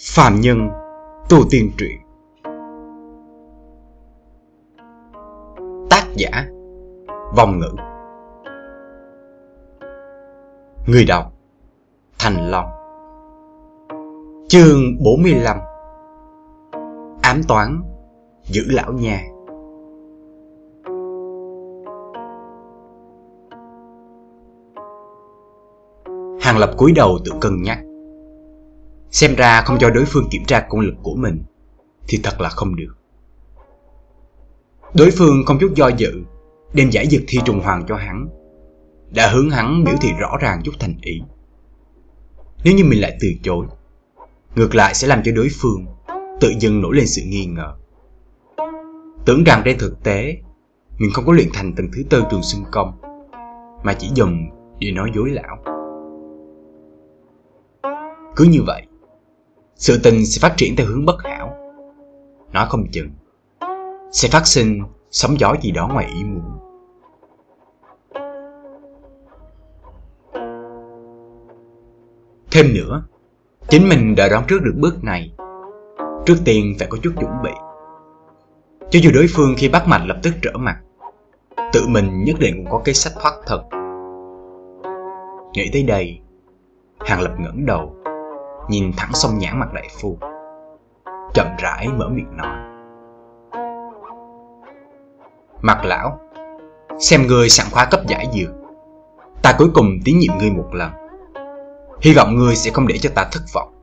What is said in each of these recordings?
Phàm Nhân Tu Tiên Truyện. Tác giả, Vòng ngữ. Người đọc, Thành Long. Chương 45 Ám toán, Giữ lão nhà. Hàng Lập cúi đầu tự cân nhắc. Xem ra không cho đối phương kiểm tra công lực của mình Thì thật là không được. Đối phương không chút do dự, Đem giải dược thi trùng hoàng cho hắn, Đã hướng hắn biểu thị rõ ràng chút thành ý. Nếu như mình lại từ chối, Ngược lại sẽ làm cho đối phương Tự dưng nổi lên sự nghi ngờ. Tưởng rằng trên thực tế, Mình không có luyện thành tầng thứ tư trường sinh công, Mà chỉ dùng để nói dối lão. Cứ như vậy sự tình sẽ phát triển theo hướng bất hảo. Nói không chừng, sẽ phát sinh sóng gió gì đó ngoài ý muốn. Thêm nữa, chính mình đã đoán trước được bước này. Trước tiên phải có chút chuẩn bị. Cho dù đối phương khi bắt mạch lập tức trở mặt, tự mình nhất định cũng có cái sách thoát thật. Nghĩ tới đây, Hàng Lập ngẩng đầu, nhìn thẳng sông nhãn mặt đại phu. Chậm rãi mở miệng nói. Mặt lão, xem ngươi sẵn khóa cấp giải dược. Ta cuối cùng tín nhiệm ngươi một lần. Hy vọng ngươi sẽ không để cho ta thất vọng.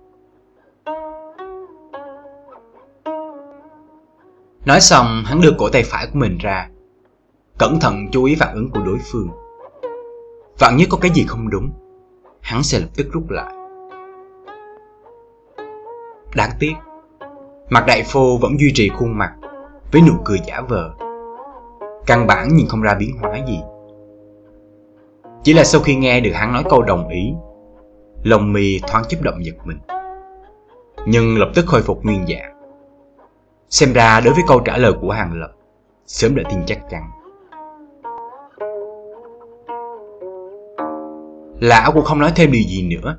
Nói xong, hắn đưa cổ tay phải của mình ra. Cẩn thận chú ý phản ứng của đối phương. Vạn nhất có cái gì không đúng, hắn sẽ lập tức rút lại. Đáng tiếc, Mặt đại phô vẫn duy trì khuôn mặt Với nụ cười giả vờ. Căn bản nhìn không ra biến hóa gì. Chỉ là sau khi nghe được hắn nói câu đồng ý Lòng mì thoáng chấp động giật mình, Nhưng lập tức khôi phục nguyên dạng. Xem ra đối với câu trả lời của Hàng Lập, Sớm đã tin chắc chắn. Lão cũng không nói thêm điều gì nữa.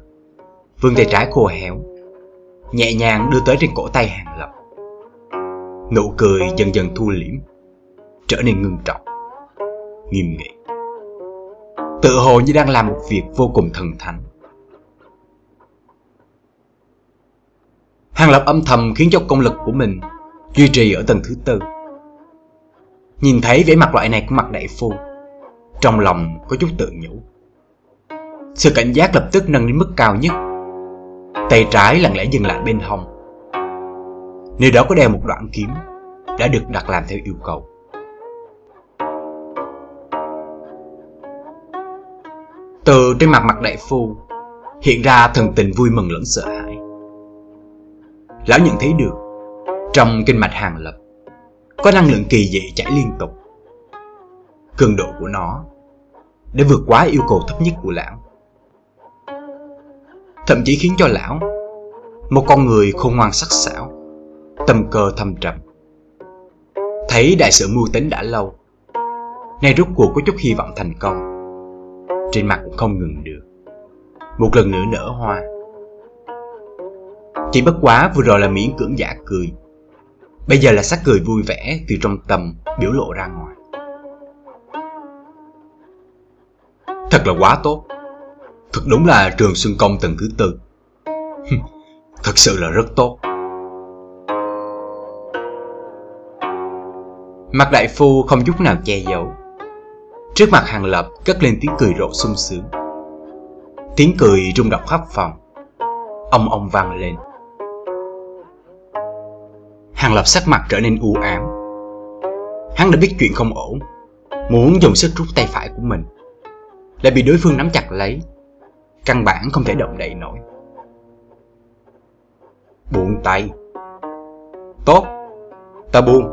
Vương tay trái khô héo nhẹ nhàng đưa tới trên cổ tay hàng lập. Nụ cười dần dần thu liễm, trở nên ngưng trọng, nghiêm nghị. Tự hồ như đang làm một việc vô cùng thần thánh. Hàng lập âm thầm khiến cho công lực của mình duy trì ở tầng thứ tư. Nhìn thấy vẻ mặt loại này của mặt đại phu, trong lòng có chút tự nhủ. Sự cảnh giác lập tức nâng đến mức cao nhất tay trái lặng lẽ dừng lại bên hông. Nơi đó có đeo một đoạn kiếm, đã được đặt làm theo yêu cầu. Từ trên mặt mặt đại phu, hiện ra thần tình vui mừng lẫn sợ hãi. Lão nhận thấy được, trong kinh mạch hàng lập, có năng lượng kỳ dị chảy liên tục. Cường độ của nó để vượt quá yêu cầu thấp nhất của lão thậm chí khiến cho lão, một con người khôn ngoan sắc sảo, tâm cơ thâm trầm. Thấy đại sự mưu tính đã lâu, nay rút cuộc có chút hy vọng thành công. Trên mặt cũng không ngừng được. Một lần nữa nở hoa. Chỉ bất quá vừa rồi là miễn cưỡng giả cười. Bây giờ là sắc cười vui vẻ từ trong tâm biểu lộ ra ngoài. Thật là quá tốt. Thật đúng là trường xuân công tầng thứ tư. Thật sự là rất tốt. Mặt đại phu không chút nào che giấu. Trước mặt hàng lập cất lên tiếng cười rộ sung sướng. Tiếng cười rung động khắp phòng. Ông ông vang lên. Hàng lập sắc mặt trở nên u ám. Hắn đã biết chuyện không ổn, Muốn dùng sức rút tay phải của mình, Lại bị đối phương nắm chặt lấy căn bản không thể động đậy nổi. Buông tay. Tốt. Ta buông.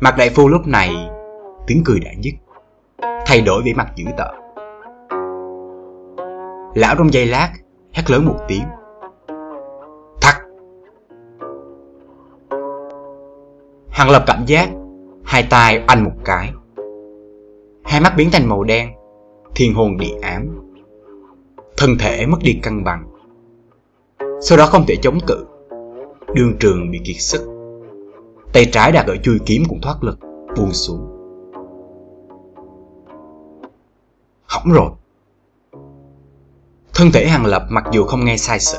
Mặt đại phu lúc này tiếng cười đã dứt. Thay đổi vẻ mặt dữ tợn. Lão trong giây lát hét lớn một tiếng. Thật. Hằng lập cảm giác, hai tay anh một cái. Hai mắt biến thành màu đen thiên hồn địa ám. Thân thể mất đi cân bằng. Sau đó không thể chống cự. Đương trường bị kiệt sức. Tay trái đặt ở chui kiếm cũng thoát lực, Buông xuống. Hỏng rồi. Thân thể Hàng Lập mặc dù không nghe sai sử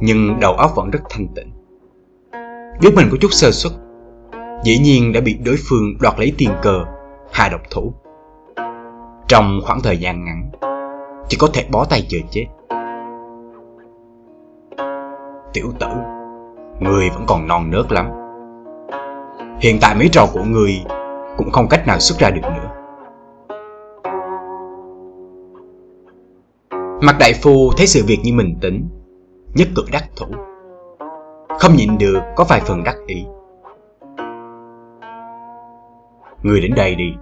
Nhưng đầu óc vẫn rất thanh tịnh. Biết mình có chút sơ suất, Dĩ nhiên đã bị đối phương đoạt lấy tiền cờ, Hạ độc thủ. Trong khoảng thời gian ngắn, Chỉ có thể bó tay chờ chết. Tiểu tử, Người vẫn còn non nớt lắm. Hiện tại mấy trò của người Cũng không cách nào xuất ra được nữa. Mặt đại phu thấy sự việc như mình tính, Nhất cử đắc thủ. Không nhịn được có vài phần đắc ý. Người đến đây đi.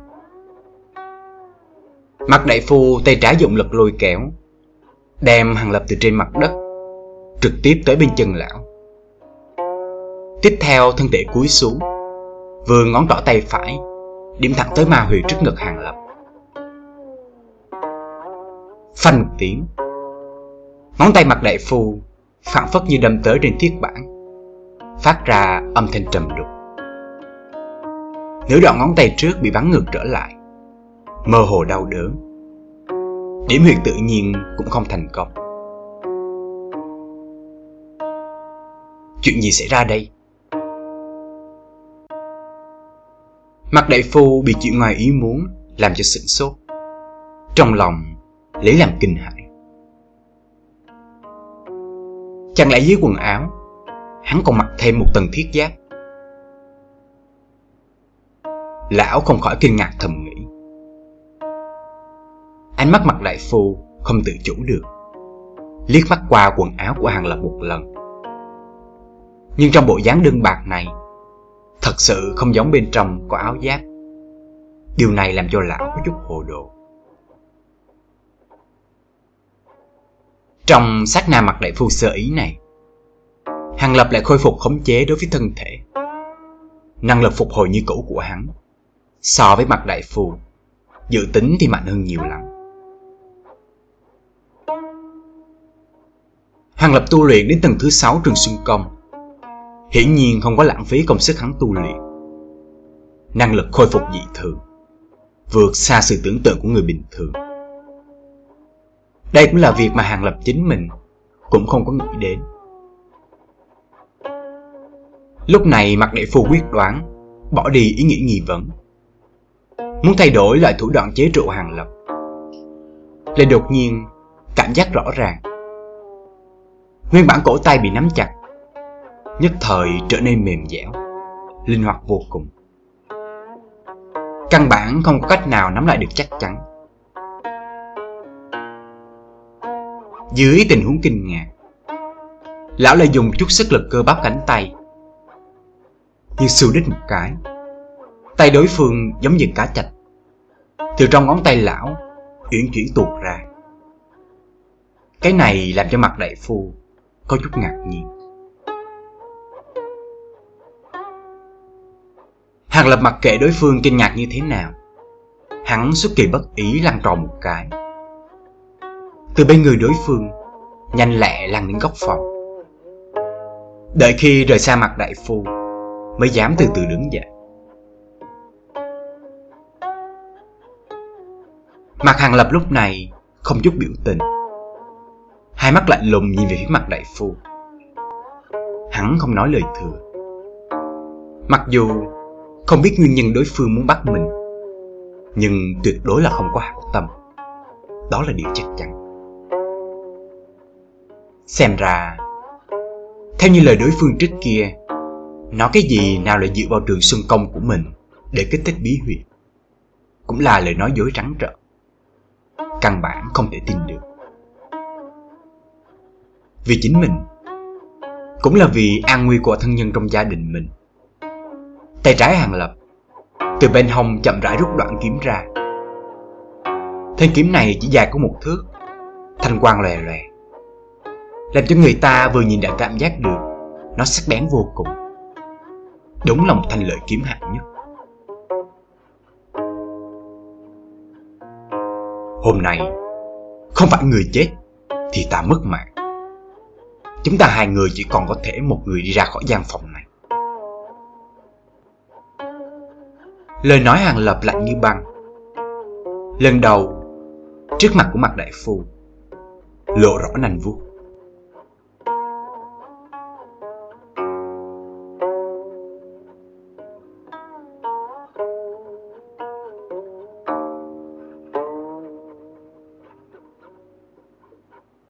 Mặt đại phu tay trái dụng lực lôi kéo, Đem hàng lập từ trên mặt đất, Trực tiếp tới bên chân lão. Tiếp theo thân thể cúi xuống, Vừa ngón trỏ tay phải, Điểm thẳng tới ma huyệt trước ngực hàng lập. Phanh một tiếng, Ngón tay mặt đại phu phản phất như đâm tới trên thiết bản, Phát ra âm thanh trầm đục. Nửa đoạn ngón tay trước bị bắn ngược trở lại Mơ hồ đau đớn. Điểm huyệt tự nhiên cũng không thành công. Chuyện gì xảy ra đây? Mặt đại phu bị chuyện ngoài ý muốn Làm cho sửng sốt. Trong lòng lấy làm kinh hãi. Chẳng lẽ dưới quần áo, Hắn còn mặc thêm một tầng thiết giáp. Lão không khỏi kinh ngạc thầm nghĩ. Ánh mắt mặt đại phu không tự chủ được. Liếc mắt qua quần áo của hàng lập một lần. Nhưng trong bộ dáng đơn bạc này, Thật sự không giống bên trong có áo giáp. Điều này làm cho lão có chút hồ đồ. Trong sát na mặt đại phu sơ ý này, Hàng Lập lại khôi phục khống chế đối với thân thể. Năng lực phục hồi như cũ của hắn So với mặt đại phu, Dự tính thì mạnh hơn nhiều lắm. Hàng Lập tu luyện đến tầng thứ 6 trường xuân công Hiển nhiên không có lãng phí công sức hắn tu luyện Năng lực khôi phục dị thường Vượt xa sự tưởng tượng của người bình thường đây cũng là việc mà Hàng Lập chính mình cũng không có nghĩ đến. Lúc này mặt đệ phu quyết đoán, bỏ đi ý nghĩ nghi vấn. Muốn thay đổi loại thủ đoạn chế trụ Hàng Lập. Lại đột nhiên, cảm giác rõ ràng. Nguyên bản cổ tay bị nắm chặt, nhất thời trở nên mềm dẻo, linh hoạt vô cùng. Căn bản không có cách nào nắm lại được chắc chắn. Dưới tình huống kinh ngạc Lão lại dùng chút sức lực cơ bắp cánh tay Nhưng siêu đích một cái Tay đối phương giống như cá chạch Từ trong ngón tay lão Uyển chuyển tuột ra Cái này làm cho mặt đại phu có chút ngạc nhiên. Hàng lập mặc kệ đối phương kinh ngạc như thế nào, Hắn xuất kỳ bất ý lăn tròn một cái. Từ bên người đối phương, Nhanh lẹ lăn đến góc phòng. Đợi khi rời xa mặt đại phu, Mới dám từ từ đứng dậy. Mặt hàng lập lúc này Không chút biểu tình. Hai mắt lạnh lùng nhìn về phía mặt đại phu. Hắn không nói lời thừa. Mặc dù không biết nguyên nhân đối phương muốn bắt mình, Nhưng tuyệt đối là không có hảo tâm. Đó là điều chắc chắn. Xem ra, Theo như lời đối phương trước kia Nói cái gì nào lại dựa vào trường xuân công của mình Để kích thích bí huyệt? Cũng là lời nói dối trắng trợn. Căn bản không thể tin được. Vì chính mình Cũng là vì an nguy của thân nhân trong gia đình mình Tay trái hàng lập Từ bên hông chậm rãi rút đoạn kiếm ra Thanh kiếm này chỉ dài có một thước Thanh quang lòe lòe làm cho người ta vừa nhìn đã cảm giác được nó sắc bén vô cùng. Đúng là một thanh lợi kiếm hạng nhất. Hôm nay, không phải người chết thì ta mất mạng chúng ta hai người chỉ còn có thể một người đi ra khỏi gian phòng này. Lời nói hàng lập lạnh như băng. Lần đầu, trước mặt của mặt đại phu, lộ rõ nành vuốt.